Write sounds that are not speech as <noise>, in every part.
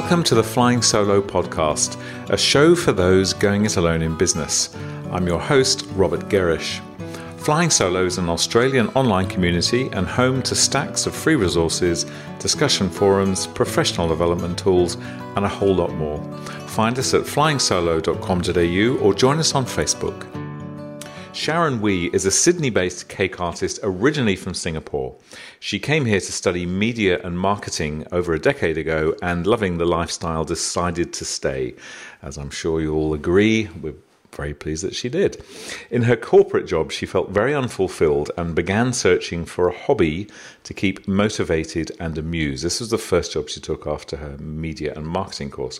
Welcome to the Flying Solo podcast, a show for those going it alone in business. I'm your host, Robert Gerrish. Flying Solo is an Australian online community and home to stacks of free resources, discussion forums, professional development tools, and a whole lot more. Find us at flyingsolo.com.au or join us on Facebook. Sharon Wee is a Sydney based cake artist originally from Singapore. She came here to study media and marketing over a decade ago and, loving the lifestyle, decided to stay. As I'm sure you all agree, we're very pleased that she did. In her corporate job, she felt very unfulfilled and began searching for a hobby to keep motivated and amused. This was the first job she took after her media and marketing course.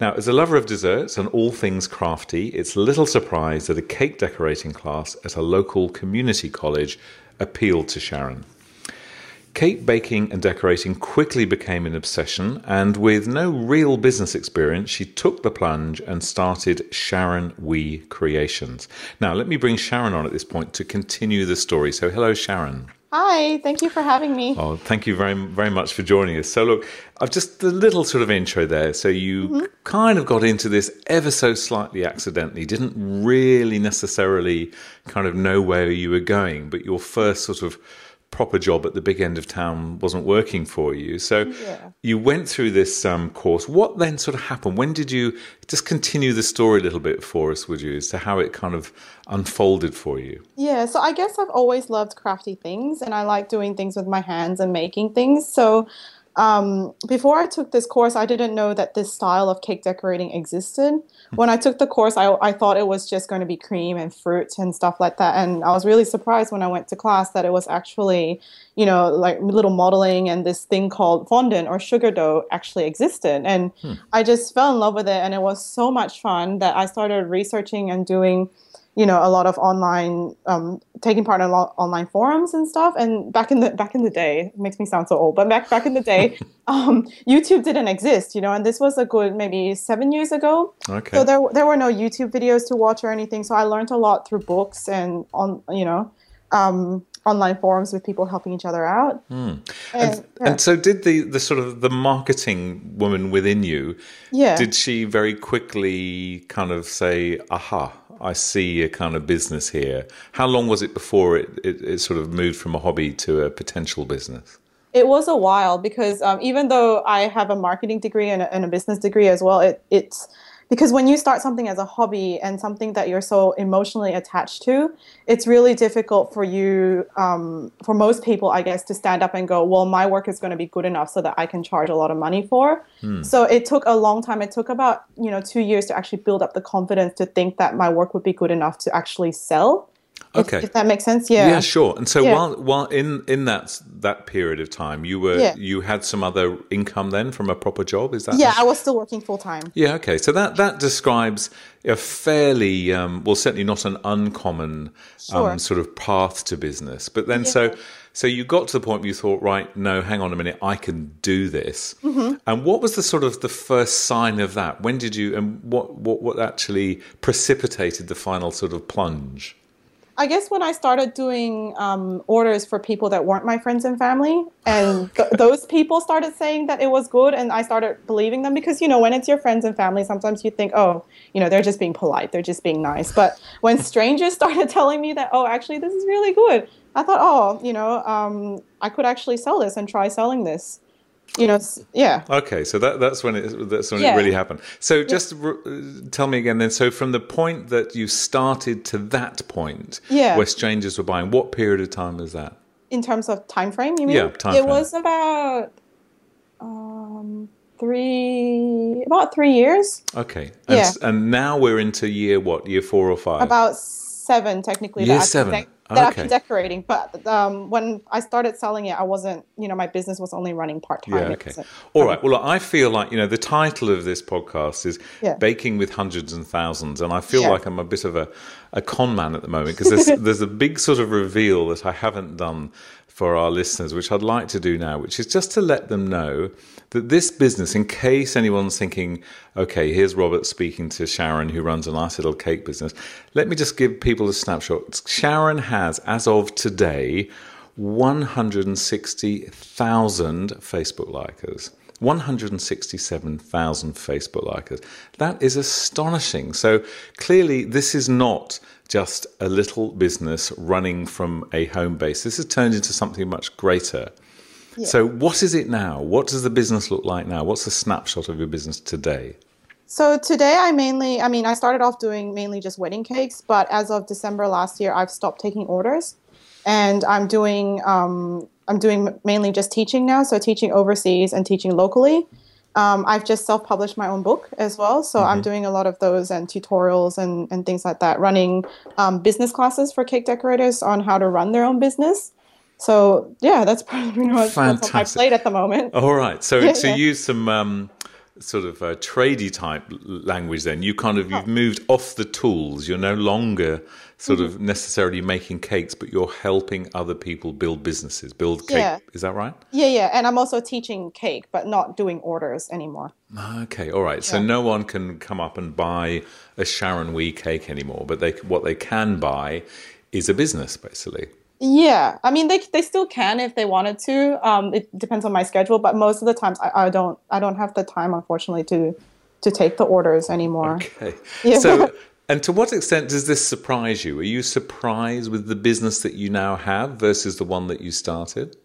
Now, as a lover of desserts and all things crafty, it's little surprise that a cake decorating class at a local community college appealed to Sharon. Cake baking and decorating quickly became an obsession, and with no real business experience, she took the plunge and started Sharon Wee Creations. Now, let me bring Sharon on at this point to continue the story. So, hello, Sharon. Hi, thank you for having me. Oh, thank you very very much for joining us. So, look, I've just a little sort of intro there. So, you mm-hmm. kind of got into this ever so slightly accidentally, didn't really necessarily kind of know where you were going, but your first sort of proper job at the big end of town wasn't working for you. So yeah. you went through this um, course. What then sort of happened? When did you just continue the story a little bit for us, would you, as to how it kind of unfolded for you? Yeah, so I guess I've always loved crafty things and I like doing things with my hands and making things. So um, before I took this course, I didn't know that this style of cake decorating existed. Hmm. When I took the course, I, I thought it was just going to be cream and fruit and stuff like that. And I was really surprised when I went to class that it was actually, you know, like little modeling and this thing called fondant or sugar dough actually existed. And hmm. I just fell in love with it. And it was so much fun that I started researching and doing you know a lot of online um, taking part in a lot online forums and stuff and back in the back in the day it makes me sound so old but back back in the day <laughs> um, youtube didn't exist you know and this was a good maybe seven years ago okay so there, there were no youtube videos to watch or anything so i learned a lot through books and on you know um, online forums with people helping each other out. Mm. And, and, yeah. and, so, did the the sort of the marketing woman within you? Yeah. Did she very quickly kind of say, "Aha, I see a kind of business here"? How long was it before it, it, it sort of moved from a hobby to a potential business? It was a while because um, even though I have a marketing degree and a, and a business degree as well, it it's because when you start something as a hobby and something that you're so emotionally attached to it's really difficult for you um, for most people i guess to stand up and go well my work is going to be good enough so that i can charge a lot of money for. Hmm. so it took a long time. It took about you know two years to actually build up the confidence to think that my work would be good enough to actually sell Okay, if, if, that makes sense, yeah. Yeah, sure. And so yeah. while while in in that that period of time, you were yeah. you had some other income then from a proper job. Is that? Yeah, I was still working full time. Yeah. Okay. So that that describes a fairly um, well, certainly not an uncommon um, sure. um, sort of path to business. But then yeah. so. So you got to the point where you thought, right, no, hang on a minute, I can do this. Mm-hmm. And what was the sort of the first sign of that? When did you, and what, what, what actually precipitated the final sort of plunge? I guess when I started doing um, orders for people that weren't my friends and family, and <laughs> th- those people started saying that it was good, and I started believing them because you know when it's your friends and family, sometimes you think, oh, you know, they're just being polite, they're just being nice. But when <laughs> strangers started <laughs> telling me that, oh, actually, this is really good, I thought, oh, you know, um, I could actually sell this and try selling this you know yeah okay so that that's when it that's when yeah. it really happened so just yeah. tell me again then so from the point that you started to that point yeah. where strangers were buying what period of time was that in terms of time frame you mean yeah time it frame. was about um three about three years okay and, yeah. and now we're into year what year four or five about seven technically year seven that okay. I've been decorating. But um, when I started selling it, I wasn't, you know, my business was only running part time. Yeah, okay. All right. Well, I feel like, you know, the title of this podcast is yeah. Baking with Hundreds and Thousands. And I feel yeah. like I'm a bit of a, a con man at the moment because there's, <laughs> there's a big sort of reveal that I haven't done for our listeners, which I'd like to do now, which is just to let them know that this business, in case anyone's thinking, okay, here's Robert speaking to Sharon, who runs a nice little cake business, let me just give people a snapshot. Sharon has, as of today, 160,000 Facebook likers. 167,000 Facebook likers. That is astonishing. So clearly, this is not just a little business running from a home base. This has turned into something much greater. Yeah. So, what is it now? What does the business look like now? What's the snapshot of your business today? So today I mainly, I mean, I started off doing mainly just wedding cakes, but as of December last year, I've stopped taking orders, and I'm doing, um, I'm doing mainly just teaching now. So teaching overseas and teaching locally. Um, I've just self-published my own book as well, so mm-hmm. I'm doing a lot of those and tutorials and, and things like that. Running um, business classes for cake decorators on how to run their own business. So yeah, that's <laughs> pretty much Fantastic. what's on my plate at the moment. All right, so <laughs> yeah, to yeah. use some um, sort of a tradey type language then you kind of you've moved off the tools you're no longer sort mm-hmm. of necessarily making cakes but you're helping other people build businesses build cake yeah. is that right yeah yeah and i'm also teaching cake but not doing orders anymore okay all right yeah. so no one can come up and buy a sharon wee cake anymore but they what they can buy is a business basically yeah, I mean they they still can if they wanted to. Um, it depends on my schedule, but most of the times I, I don't I don't have the time unfortunately to to take the orders anymore. Okay. Yeah. So <laughs> and to what extent does this surprise you? Are you surprised with the business that you now have versus the one that you started?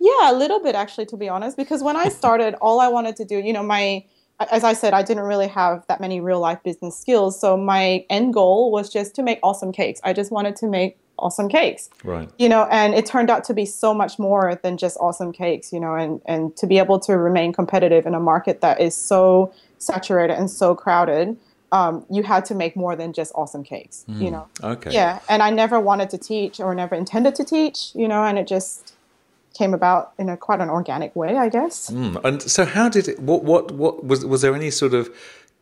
Yeah, a little bit actually to be honest because when I <laughs> started all I wanted to do, you know, my as I said, I didn't really have that many real life business skills. So my end goal was just to make awesome cakes. I just wanted to make awesome cakes. Right. You know, and it turned out to be so much more than just awesome cakes, you know, and, and to be able to remain competitive in a market that is so saturated and so crowded. Um, you had to make more than just awesome cakes, mm. you know. Okay. Yeah, and I never wanted to teach or never intended to teach, you know, and it just came about in a quite an organic way, I guess. Mm. And so, how did it? What what what was was there any sort of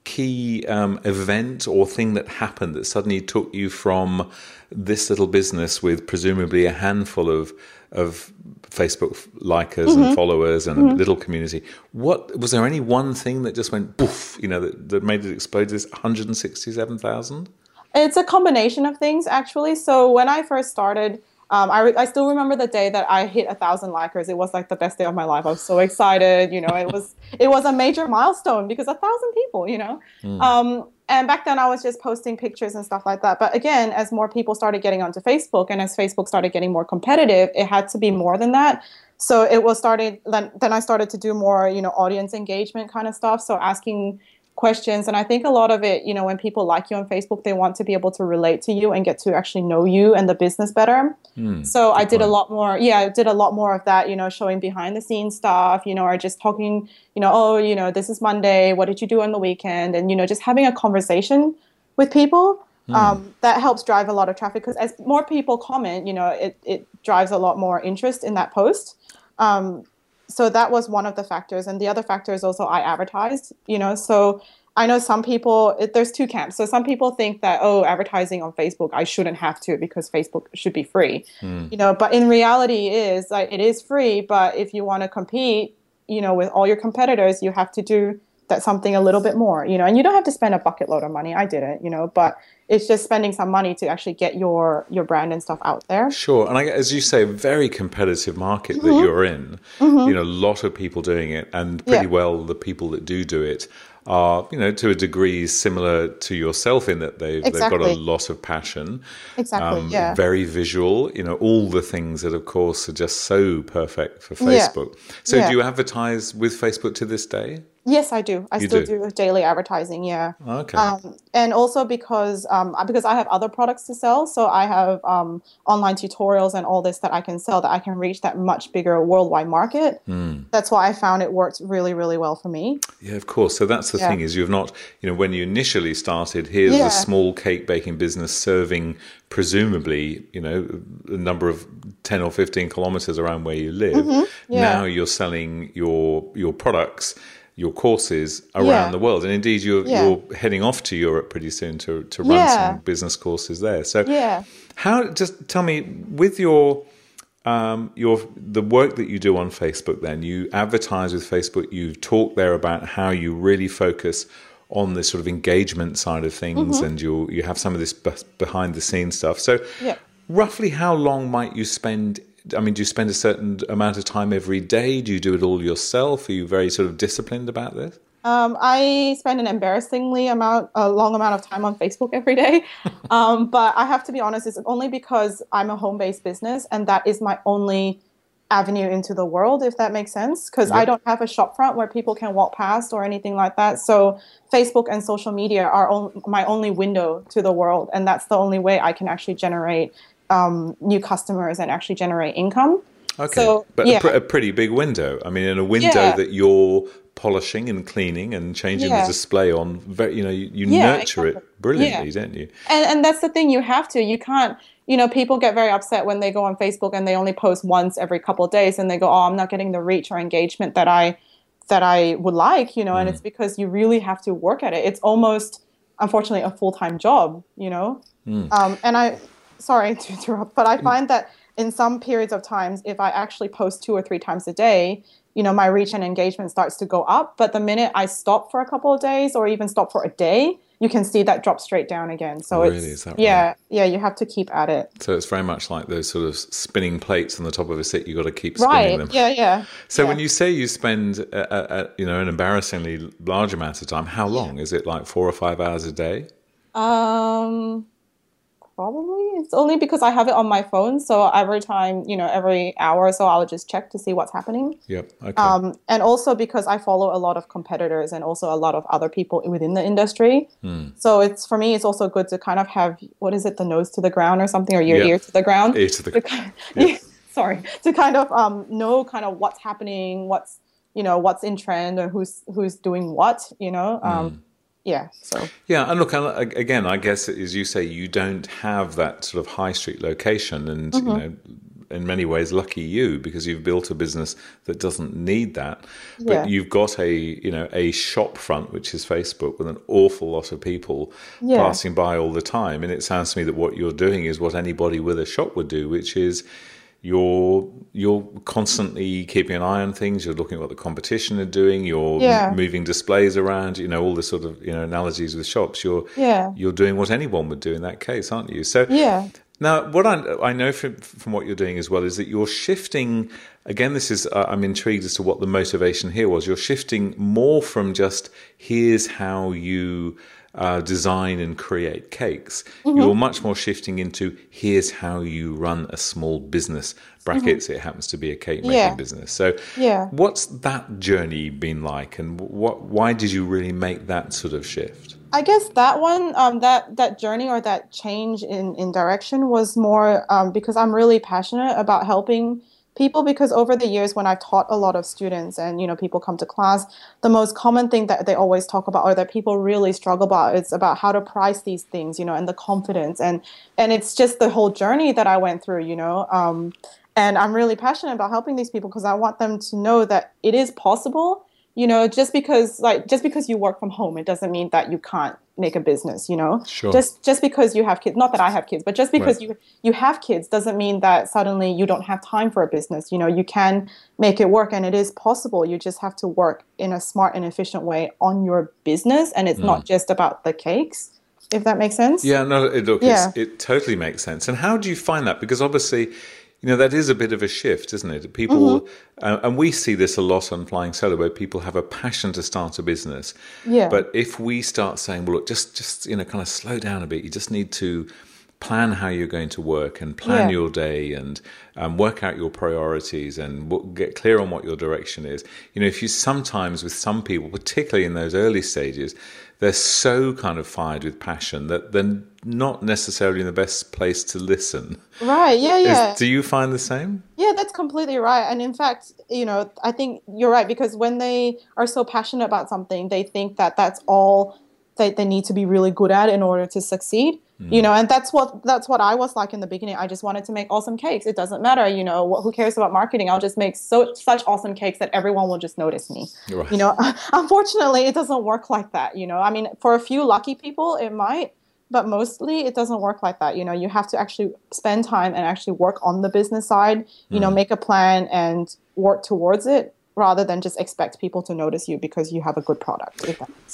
key um, event or thing that happened that suddenly took you from this little business with presumably a handful of of Facebook likers mm-hmm. and followers and mm-hmm. a little community. What was there any one thing that just went poof, you know, that, that made it explode? This 167,000? It's a combination of things actually. So when I first started, um, I, re- I still remember the day that I hit a thousand likers. It was like the best day of my life. I was so excited. You know, it was it was a major milestone because a thousand people. You know, mm. um, and back then I was just posting pictures and stuff like that. But again, as more people started getting onto Facebook and as Facebook started getting more competitive, it had to be more than that. So it was started. Then then I started to do more, you know, audience engagement kind of stuff. So asking questions. And I think a lot of it, you know, when people like you on Facebook, they want to be able to relate to you and get to actually know you and the business better. Mm, so I did point. a lot more, yeah, I did a lot more of that, you know, showing behind the scenes stuff, you know, or just talking, you know, oh, you know, this is Monday, what did you do on the weekend? And, you know, just having a conversation with people. Mm. Um, that helps drive a lot of traffic because as more people comment, you know, it, it drives a lot more interest in that post. Um, so that was one of the factors and the other factor is also i advertised you know so i know some people it, there's two camps so some people think that oh advertising on facebook i shouldn't have to because facebook should be free mm. you know but in reality is like it is free but if you want to compete you know with all your competitors you have to do that something a little bit more you know and you don't have to spend a bucket load of money i didn't you know but it's just spending some money to actually get your your brand and stuff out there. Sure, and I, as you say, a very competitive market mm-hmm. that you're in. Mm-hmm. You know, a lot of people doing it, and pretty yeah. well the people that do do it are, you know, to a degree similar to yourself in that they've, exactly. they've got a lot of passion. Exactly. Um, yeah. Very visual. You know, all the things that, of course, are just so perfect for Facebook. Yeah. So, yeah. do you advertise with Facebook to this day? Yes, I do. I you still do. do. daily advertising. Yeah. Okay. Um, and also because um, because I have other products to sell, so I have um, online tutorials and all this that I can sell that I can reach that much bigger worldwide market. Mm. That's why I found it worked really, really well for me. Yeah, of course. So that's the yeah. thing is you've not you know when you initially started here's yeah. a small cake baking business serving presumably you know a number of 10 or 15 kilometers around where you live mm-hmm. yeah. now you're selling your your products your courses around yeah. the world. And indeed, you're, yeah. you're heading off to Europe pretty soon to, to run yeah. some business courses there. So, yeah. how, just tell me, with your, um, your, the work that you do on Facebook, then you advertise with Facebook, you've talked there about how you really focus on the sort of engagement side of things mm-hmm. and you you have some of this behind the scenes stuff. So, roughly how long might you spend I mean, do you spend a certain amount of time every day? Do you do it all yourself? Are you very sort of disciplined about this? Um, I spend an embarrassingly amount, a long amount of time on Facebook every day. <laughs> um, but I have to be honest, it's only because I'm a home-based business, and that is my only avenue into the world, if that makes sense. Because yep. I don't have a shop front where people can walk past or anything like that. So Facebook and social media are on, my only window to the world, and that's the only way I can actually generate um, new customers and actually generate income. Okay, so, but yeah. a, pr- a, pretty big window. I mean, in a window yeah. that you're polishing and cleaning and changing yeah. the display on. Very, you know, you, you nurture exactly. it brilliantly, don't you? And and that's the thing. You have to. You can't. You know, people get very upset when they go on Facebook and they only post once every couple of days, and they go, "Oh, I'm not getting the reach or engagement that I that I would like." You know, mm. and it's because you really have to work at it. It's almost, unfortunately, a full time job. You know, mm. um, and I sorry <laughs> to interrupt, but I mm. find that in some periods of times, if I actually post two or three times a day, you know, my reach and engagement starts to go up. But the minute I stop for a couple of days or even stop for a day, you can see that drop straight down again. So really? it's yeah, right? yeah, you have to keep at it. So it's very much like those sort of spinning plates on the top of a set. You got to keep spinning right. them. Yeah, yeah. So yeah. when you say you spend a, a, you know an embarrassingly large amount of time, how long is it? Like four or five hours a day? Um, Probably. It's only because I have it on my phone. So every time, you know, every hour or so, I'll just check to see what's happening. Yep. Okay. Um, and also because I follow a lot of competitors and also a lot of other people within the industry. Hmm. So it's for me, it's also good to kind of have what is it, the nose to the ground or something, or your yep. ear to the ground. Ear to the. ground. <laughs> <laughs> sorry, to kind of um, know kind of what's happening, what's you know what's in trend, or who's who's doing what. You know. Um, hmm yeah so yeah and look again i guess as you say you don't have that sort of high street location and mm-hmm. you know in many ways lucky you because you've built a business that doesn't need that but yeah. you've got a you know a shop front which is facebook with an awful lot of people yeah. passing by all the time and it sounds to me that what you're doing is what anybody with a shop would do which is you're you're constantly keeping an eye on things. You're looking at what the competition are doing. You're yeah. moving displays around. You know all the sort of you know analogies with shops. You're yeah. you're doing what anyone would do in that case, aren't you? So yeah. Now, what I, I know from, from what you're doing as well is that you're shifting. Again, this is uh, I'm intrigued as to what the motivation here was. You're shifting more from just here's how you uh, design and create cakes. Mm-hmm. You're much more shifting into here's how you run a small business. Brackets, mm-hmm. it happens to be a cake making yeah. business. So, yeah. what's that journey been like, and what? Why did you really make that sort of shift? I guess that one, um, that that journey or that change in in direction was more um, because I'm really passionate about helping people because over the years when I've taught a lot of students and you know people come to class, the most common thing that they always talk about or that people really struggle about is about how to price these things, you know, and the confidence and and it's just the whole journey that I went through, you know. Um, and I'm really passionate about helping these people because I want them to know that it is possible you know just because like just because you work from home it doesn't mean that you can't make a business you know sure. just just because you have kids not that i have kids but just because right. you you have kids doesn't mean that suddenly you don't have time for a business you know you can make it work and it is possible you just have to work in a smart and efficient way on your business and it's mm. not just about the cakes if that makes sense yeah no look, yeah. it totally makes sense and how do you find that because obviously you know that is a bit of a shift isn't it? People mm-hmm. uh, and we see this a lot on flying solo where people have a passion to start a business. Yeah. But if we start saying well look just just you know kind of slow down a bit. You just need to plan how you're going to work and plan yeah. your day and um, work out your priorities and w- get clear on what your direction is. You know if you sometimes with some people particularly in those early stages they're so kind of fired with passion that they're not necessarily in the best place to listen. Right. Yeah. Yeah. Is, do you find the same? Yeah, that's completely right. And in fact, you know, I think you're right because when they are so passionate about something, they think that that's all that they need to be really good at in order to succeed you know and that's what that's what i was like in the beginning. I just wanted to make awesome cakes. It doesn't matter you know what, who cares about marketing? I'll just make so such awesome cakes that everyone will just notice me. Right. you know <laughs> unfortunately it doesn't work like that you know. I mean for a few lucky people it might but mostly it doesn't work like that you know. You have to actually spend time and actually work on the business side you mm. know make a plan and work towards it rather than just expect people to notice you because you have a good product.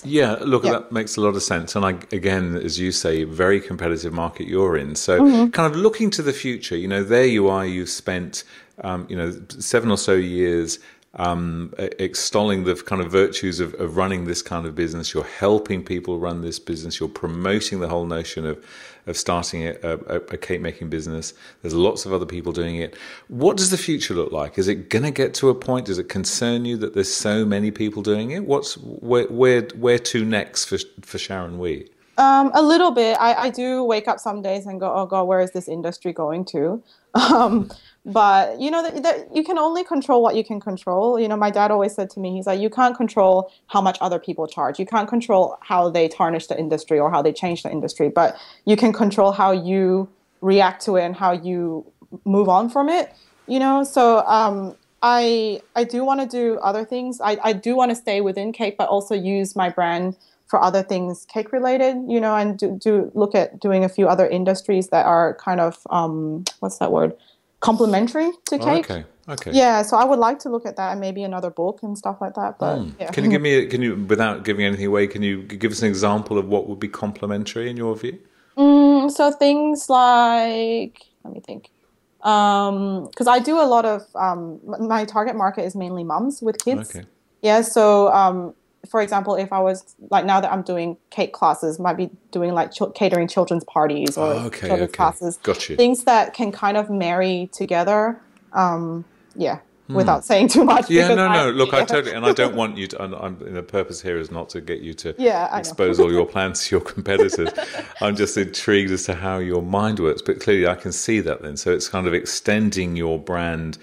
Yeah, look, yeah. that makes a lot of sense. And I, again, as you say, very competitive market you're in. So, mm-hmm. kind of looking to the future, you know, there you are, you've spent, um, you know, seven or so years um, extolling the kind of virtues of, of, running this kind of business. You're helping people run this business. You're promoting the whole notion of of starting a, a, a cake making business. There's lots of other people doing it. What does the future look like? Is it going to get to a point? Does it concern you that there's so many people doing it? What's where where where to next for for Sharon Wee? Um, a little bit. I, I do wake up some days and go, oh God, where is this industry going to? <laughs> Um, but you know that, you can only control what you can control. You know my dad always said to me he's like you can't control how much other people charge. You can't control how they tarnish the industry or how they change the industry but you can control how you react to it and how you move on from it. You know so um, i i do want to do other things. I, I do want to stay within cake but also use my brand for other things cake related you know and do, do look at doing a few other industries that are kind of um, what's that word complementary to cake. Oh, okay. Okay. Yeah, so I would like to look at that and maybe another book and stuff like that. But mm. yeah. can you give me? <laughs> Can you, without giving anything away, can you give us an example of what would be complementary in your view? Mm, so things like, let me think, because um, I do a lot of um, my target market is mainly mums with kids. Okay. Yeah, so um, for example, if I was like now that I'm doing cake classes, might be doing like ch- catering children's parties or oh, okay, children's okay. classes. Gotcha. Things that can kind of marry together. Um, yeah, hmm. without saying too much. Yeah, no, no. Look, yeah. I totally, and I don't want you to. <laughs> I'm, I'm, the purpose here is not to get you to yeah, expose all your plans to your competitors. <laughs> I'm just intrigued as to how your mind works. But clearly, I can see that then. So it's kind of extending your brand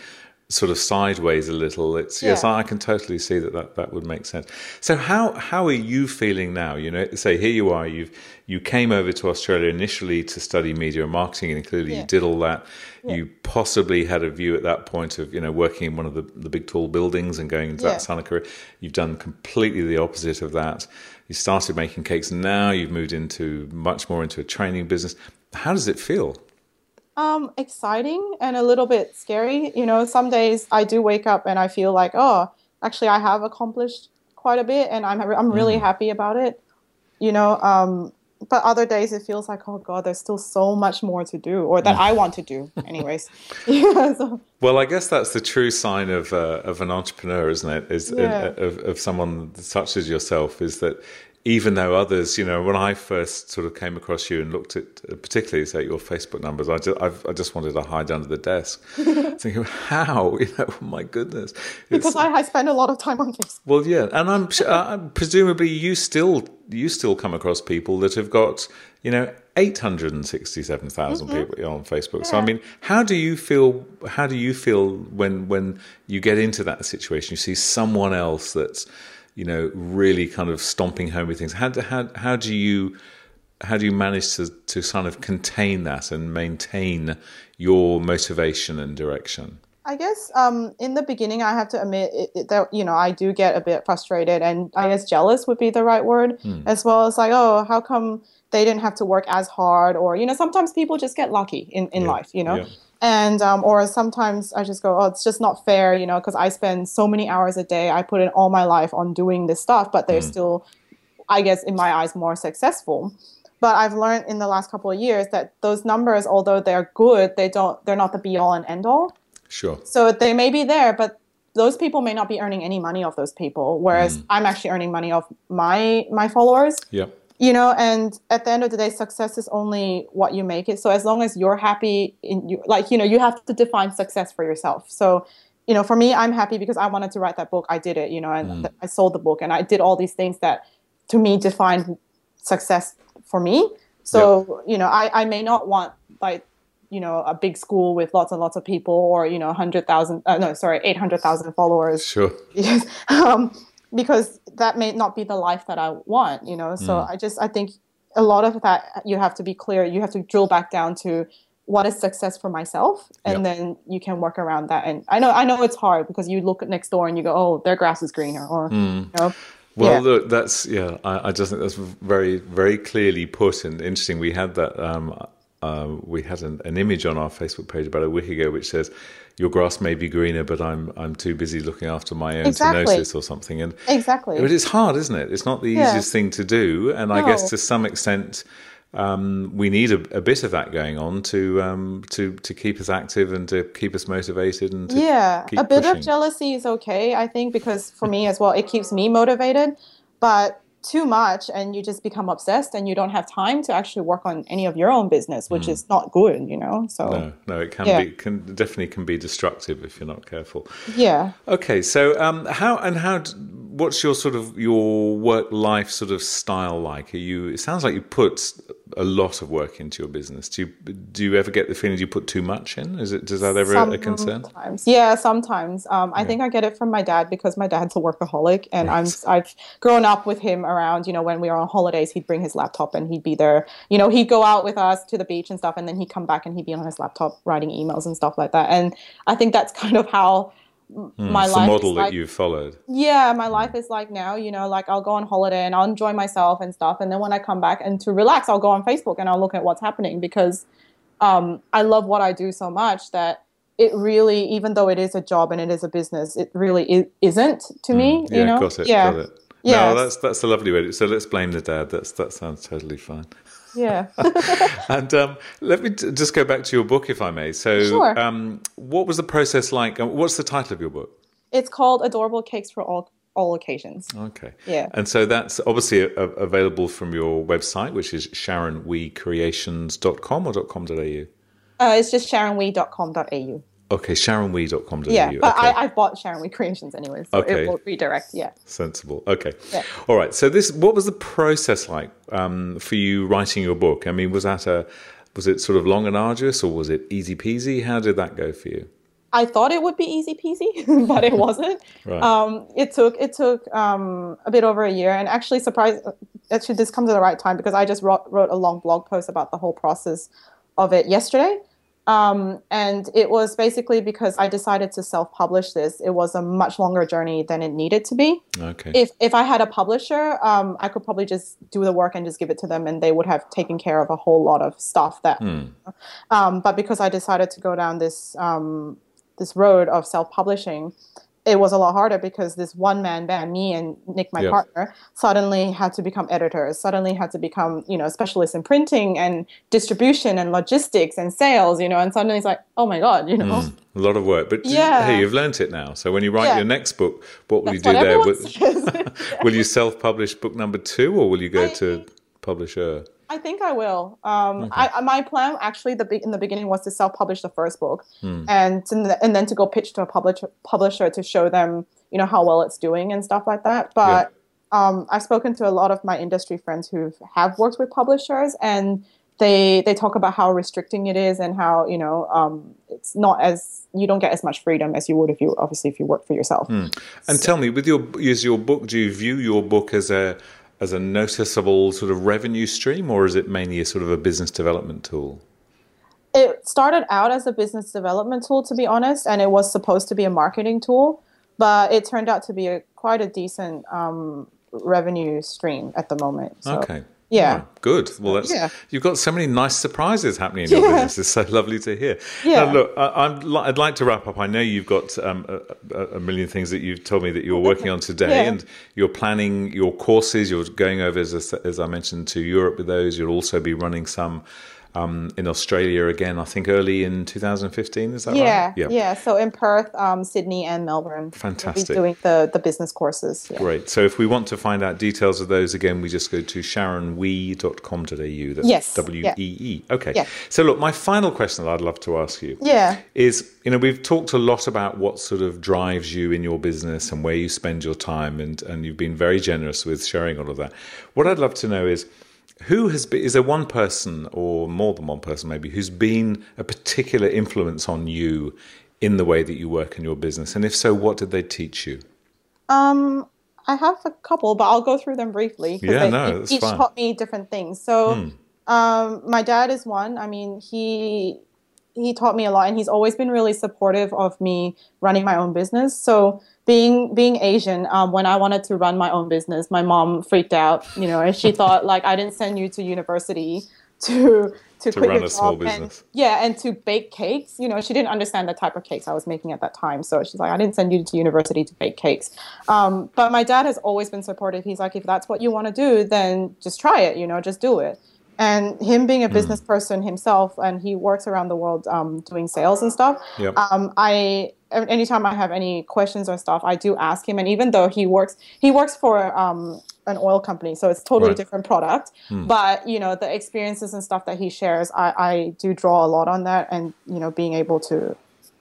sort of sideways a little. It's yeah. yes, I can totally see that, that that would make sense. So how how are you feeling now? You know, say here you are, you've you came over to Australia initially to study media and marketing, and clearly yeah. you did all that. Yeah. You possibly had a view at that point of you know working in one of the, the big tall buildings and going into that kind of career. You've done completely the opposite of that. You started making cakes, and now you've moved into much more into a training business. How does it feel? Um, exciting and a little bit scary. You know, some days I do wake up and I feel like, oh, actually, I have accomplished quite a bit, and I'm I'm really mm. happy about it. You know, um, but other days it feels like, oh god, there's still so much more to do, or that I want to do, anyways. yeah, <laughs> <laughs> so. Well, I guess that's the true sign of uh, of an entrepreneur, isn't it? Is yeah. of, of someone such as yourself, is that even though others, you know, when I first sort of came across you and looked at, uh, particularly say your Facebook numbers, I just, I've, i just wanted to hide under the desk, <laughs> thinking, how, <laughs> you know, my goodness, it's, because I, I, spend a lot of time on Facebook. Well, yeah, and I'm uh, presumably you still you still come across people that have got, you know, eight hundred and sixty-seven thousand mm mm-hmm. people on Facebook. Yeah. So, I mean, how do you feel? How do you feel when when you get into that situation? You see someone else that's you know, really kind of stomping home with things. How do, how, how do you how do you manage to, to kind of contain that and maintain your motivation and direction? I guess um, in the beginning, I have to admit it, it, that you know I do get a bit frustrated, and I guess jealous would be the right word, hmm. as well as like, oh, how come they didn't have to work as hard, or you know, sometimes people just get lucky in in yeah. life, you know. Yeah and um, or sometimes i just go oh it's just not fair you know because i spend so many hours a day i put in all my life on doing this stuff but they're mm. still i guess in my eyes more successful. But i've learned in the last couple of years that those numbers although they're good they don't they're not the be all and end all sure. So they may be there but those people may not be earning any money off those people whereas mm. i'm actually earning money off my my followers. Yeah you know and at the end of the day success is only what you make it. So as long as you're happy in you like you know you have to define success for yourself. So you know for me i'm happy because i wanted to write that book. I did it you know and mm. i sold the book and i did all these things that to me defined success for me. So yep. you know I, I may not want like you know a big school with lots and lots of people or you know 100000 uh, no sorry 800000 followers. Sure. <laughs> Yes um, because that may not be the life that I want, you know. So mm. I just I think a lot of that you have to be clear. You have to drill back down to what is success for myself, and yep. then you can work around that. And I know I know it's hard because you look next door and you go, oh, their grass is greener, or mm. you know. Well, yeah. look, that's yeah. I, I, just think that's very, very clearly put and interesting. We had that um, uh, we had an, an, image on our Facebook page about a week ago which says, "Your grass may be greener, but I'm I'm too busy looking after my own exactly. to or something. And exactly, but it's hard, isn't it? It's not the yeah. easiest thing to do, and no. I guess to some extent. Um, we need a, a, bit of that going on to um, to to keep us active and to keep us motivated and yeah, a bit pushing. of jealousy is okay, I think, because for me as well, it keeps me motivated. But too much and you just become obsessed and you don't have time to actually work on any of your own business which mm. is not good you know so no no it can yeah. be can definitely can be destructive if you're not careful yeah okay so um how and how what's your sort of your work life sort of style like are you it sounds like you put a lot of work into your business. Do you do you ever get the feeling you put too much in? Is it does that ever sometimes. a concern? Yeah, sometimes. Um, I yeah. think I get it from my dad because my dad's a workaholic, and right. I'm I've grown up with him around. You know, when we were on holidays, he'd bring his laptop and he'd be there. You know, he'd go out with us to the beach and stuff, and then he'd come back and he'd be on his laptop writing emails and stuff like that. And I think that's <laughs> kind of how mm, my life model like, that you've followed yeah my life is like now you know like i'll go on holiday and i'll enjoy myself and stuff and then when i come back and to relax i'll go on facebook and i'll look at what's happening because um, i love what i do so much that it really even though it is a job and it is a business it really isn't to me mm, yeah, you know got it, yeah got it. Yeah, no, that's that's a lovely way. To, So let's blame the dad. That's that sounds totally fine. Yeah. <laughs> and um, let me t- just go back to your book, if I may. So, sure. um, what was the process like? What's the title of your book? It's called Adorable Cakes for All all occasions. Okay. Yeah. And so that's obviously a, available from your website, which is sharonweecreations.com or .com.au? Uh, it's just sharonwee.com.au. Okay, sharonwee.com.au. Yeah, but okay. I, I bought Sharon Wee Creations anyway, so okay. it will redirect. Yeah. Sensible. Okay. Yeah. All right. So this, what was the process like um, for you writing your book? I mean, was that a, was it sort of long and arduous, or was it easy peasy? How did that go for you? I thought it would be easy peasy, <laughs> but it wasn't. <laughs> right. um, it took it took um, a bit over a year, and actually, surprise. Actually, this comes at the right time because I just wrote, wrote a long blog post about the whole process of it yesterday. Um, and it was basically because I decided to self-publish this. It was a much longer journey than it needed to be. Okay. If if I had a publisher, um, I could probably just do the work and just give it to them, and they would have taken care of a whole lot of stuff. That, hmm. um, but because I decided to go down this um, this road of self-publishing, it was a lot harder because this one man band, me and Nick, my partner, suddenly had to become editors, suddenly had to become, you know, specialists in printing and distribution and logistics and sales, you know, and suddenly it's like, oh my God, you know. Mm, a lot of work. But yeah. hey, you've learned it now. So when you write yeah. your next book, what will That's you do there? Will, <laughs> will, you self publish book number two or will you go I, to publisher? I think I will. Um, okay. I, my plan actually the in the beginning was to self-publish the first book, hmm. and to, and then to go pitch to a publisher publisher to show them you know how well it's doing and stuff like that. But yeah. um, I've spoken to a lot of my industry friends who have worked with publishers, and they they talk about how restricting it is and how you know um, it's not as you don't get as much freedom as you would if you obviously if you work for yourself. Hmm. And so. tell me, with your is your book? Do you view your book as a as a noticeable sort of revenue stream, or is it mainly a sort of a business development tool? It started out as a business development tool, to be honest, and it was supposed to be a marketing tool, but it turned out to be a quite a decent um, revenue stream at the moment. So. Okay. Yeah. Oh, good. Well, that's, yeah. you've got so many nice surprises happening in your yeah. business. It's so lovely to hear. Yeah. Now, look, I, would like to wrap up. I know you've got um, a, a, million things that you've told me that you're working on today, yeah. and you're planning your courses. You're going over, as, as I mentioned, to Europe with those. You'll also be running some um, in Australia again, I think early in 2015. Is that yeah, right? Yeah, yeah. So in Perth, um, Sydney, and Melbourne. Fantastic. We'll doing the, the business courses. Yeah. Great. So if we want to find out details of those again, we just go to sharonwee.com.au. That's yes. W E E. Okay. Yeah. So look, my final question that I'd love to ask you yeah. is you know, we've talked a lot about what sort of drives you in your business and where you spend your time, and, and you've been very generous with sharing all of that. What I'd love to know is, who has been, is there one person or more than one person maybe who's been a particular influence on you in the way that you work in your business? And if so, what did they teach you? Um, I have a couple, but I'll go through them briefly. Yeah, they, no, that's each fine. taught me different things. So, hmm. um, my dad is one. I mean, he he taught me a lot, and he's always been really supportive of me running my own business. So being being Asian, um, when I wanted to run my own business, my mom freaked out. You know, and she <laughs> thought like I didn't send you to university to to, To run a small job and- business. yeah, and to bake cakes. You know, she didn't understand the type of cakes I was making at that time. So she's like, I didn't send you to university to bake cakes. Um, but my dad has always been supportive. He's like, if that's what you want to do, then just try it. You know, just do it. And him being a Hmm. business person himself, and he works around the world um, doing sales and stuff. Yep. Um, I anytime I have any questions or stuff, I do ask him. And even though he works, he works for um, an oil company, so it's totally Right. different product. But you know, the experiences and stuff that he shares, I, I do draw a lot on that, and you know, being able to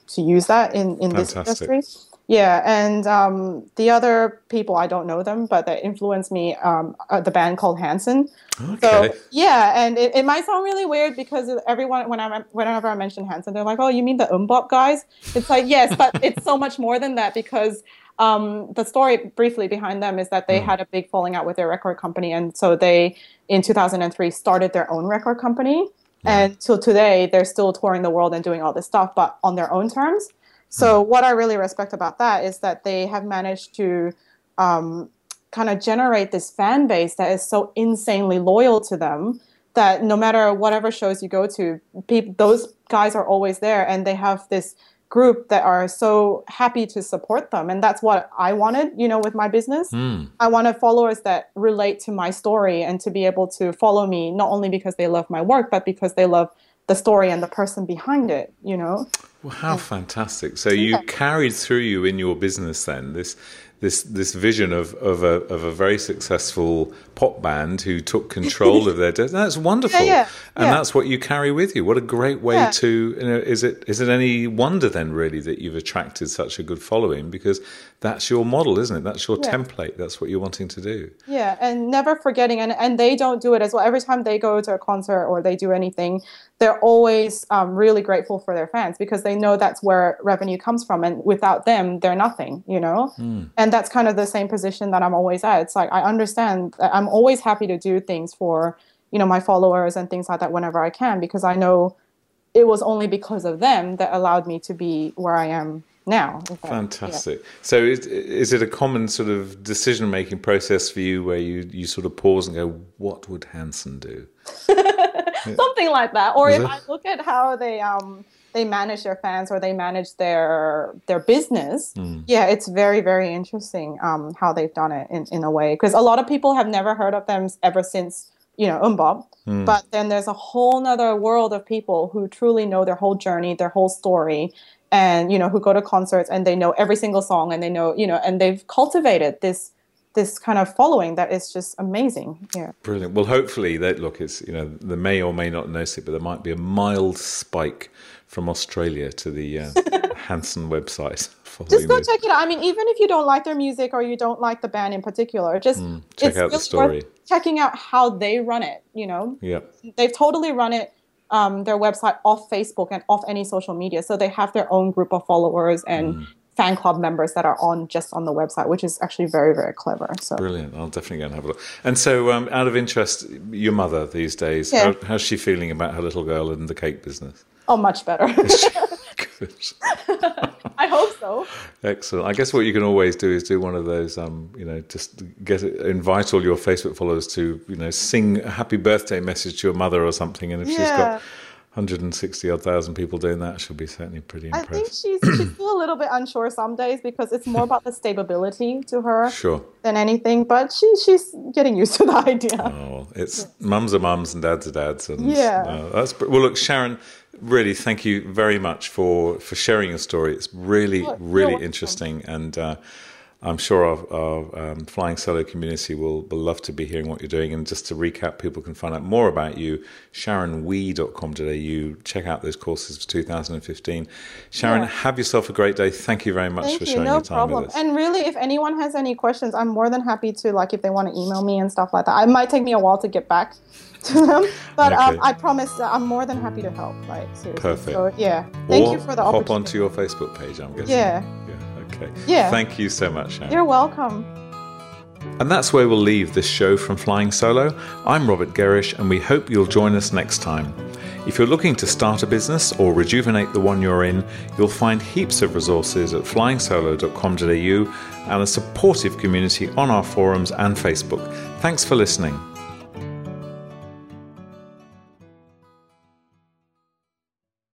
to use that in in this industry. Yeah, and um, the other people I don't know them, but that influenced me. Um, uh, the band called Hanson. Okay. So yeah, and it, it might sound really weird because everyone when I whenever I mention Hanson, they're like, "Oh, you mean the MMMBop guys?" It's like yes, but <laughs> it's so much more than that because um, the story briefly behind them is that they had a big falling out with their record company, and so they in 2003 started their own record company, and till today they're still touring the world and doing all this stuff, but on their own terms. So what I really respect about that is that they have managed to um, kind of generate this fan base that is so insanely loyal to them that no matter whatever shows you go to, those guys are always there, and they have this group that are so happy to support them, and that's what I wanted, you know, with my business. Hmm. I wanted followers that relate to my story and to be able to follow me not only because they love my work, but because they love the story and the person behind it, you know. Well, how mm. fantastic! So you carried through you in your business then this this this vision of of a of a very successful pop band who took control <laughs> of their. de- That's wonderful, Yeah, yeah, and yeah. that's what you carry with you. What a great way Yeah. to. You know, is it is it any wonder then really that you've attracted such a good following because that's your model, isn't it? That's your Yeah. template. That's what you're wanting to do. Yeah, and never forgetting, and, and they don't do it as well. Every time they go to a concert or they do anything, they're always um, really grateful for their fans because they know that's where revenue comes from. And without them, they're nothing, you know? And that's kind of the same position that I'm always at. It's like, I understand that I'm always happy to do things for, you know, my followers and things like that whenever I can because I know it was only because of them that allowed me to be where I am now. that- yeah. Fantastic. So, is, is it a common sort of decision making process for you where you, you sort of pause and go, "What would Hanson do?" <laughs> something like that or Is if it? i look at how they um they manage their fans or they manage their their business Hmm. yeah it's very very interesting um how they've done it in, in a way because a lot of people have never heard of them ever since you know MMMBop Hmm. but then there's a whole nother world of people who truly know their whole journey their whole story and you know who go to concerts and they know every single song and they know you know and they've cultivated this this kind of following that is just amazing yeah Brilliant. Well, hopefully, that look, it's you know, they may or may not notice it, but there might be a mild spike from Australia to the uh, <laughs> Hanson website. just go check it out. I mean, even if you don't like their music or you don't like the band in particular, just Hmm. check it's out the story. worth checking out how they run it. You know, Yep. they've totally run it. Um, their website off Facebook and off any social media, so they have their own group of followers and Hmm. fan club members that are on just on the website, which is actually very very clever. So Brilliant. I'll definitely go and have a look. And so, um, out of interest, your mother these days, Yeah. how, how's she feeling about her little girl and the cake business? oh, much better. <laughs> I hope so. Excellent. I guess what you can always do is do one of those, um, you know, just get invite all your Facebook followers to, you know, sing a happy birthday message to your mother or something. And if she's got 160 odd thousand people doing that, she'll be certainly pretty impressed. I think she's she's still a little bit unsure some days because it's more about the stability to her <laughs> Sure. than anything. But she she's getting used to the <laughs> idea. Oh, it's mums are mums and dads are dads, and Yeah. uh, that's well. Look, Sharon, really, thank you very much for for sharing your story. It's really, really interesting, and uh, I'm sure our, our um, flying solo community will, will love to be hearing what you're doing. And just to recap, people can find out more about you. SharonWee.com.au. Check out those courses for 2015. Sharon, Yeah. have yourself a great day. Thank you very much Thank for you, sharing no your time problem. with us. And really, if anyone has any questions, I'm more than happy to like if they want to email me and stuff like that. It might take me a while to get back <laughs> to them, but um, I promise that I'm more than happy to help. Like seriously. Perfect. So yeah, thank or you for the opportunity. hop onto your Facebook page, I'm guessing. Yeah. Yeah, okay. Yeah. Thank you so much, Sharon. You're welcome. And that's where we'll leave this show from Flying Solo. I'm Robert Gerrish, and we hope you'll join us next time. If you're looking to start a business or rejuvenate the one you're in, you'll find heaps of resources at flyingsolo.com.au and a supportive community on our forums and Facebook. Thanks for listening.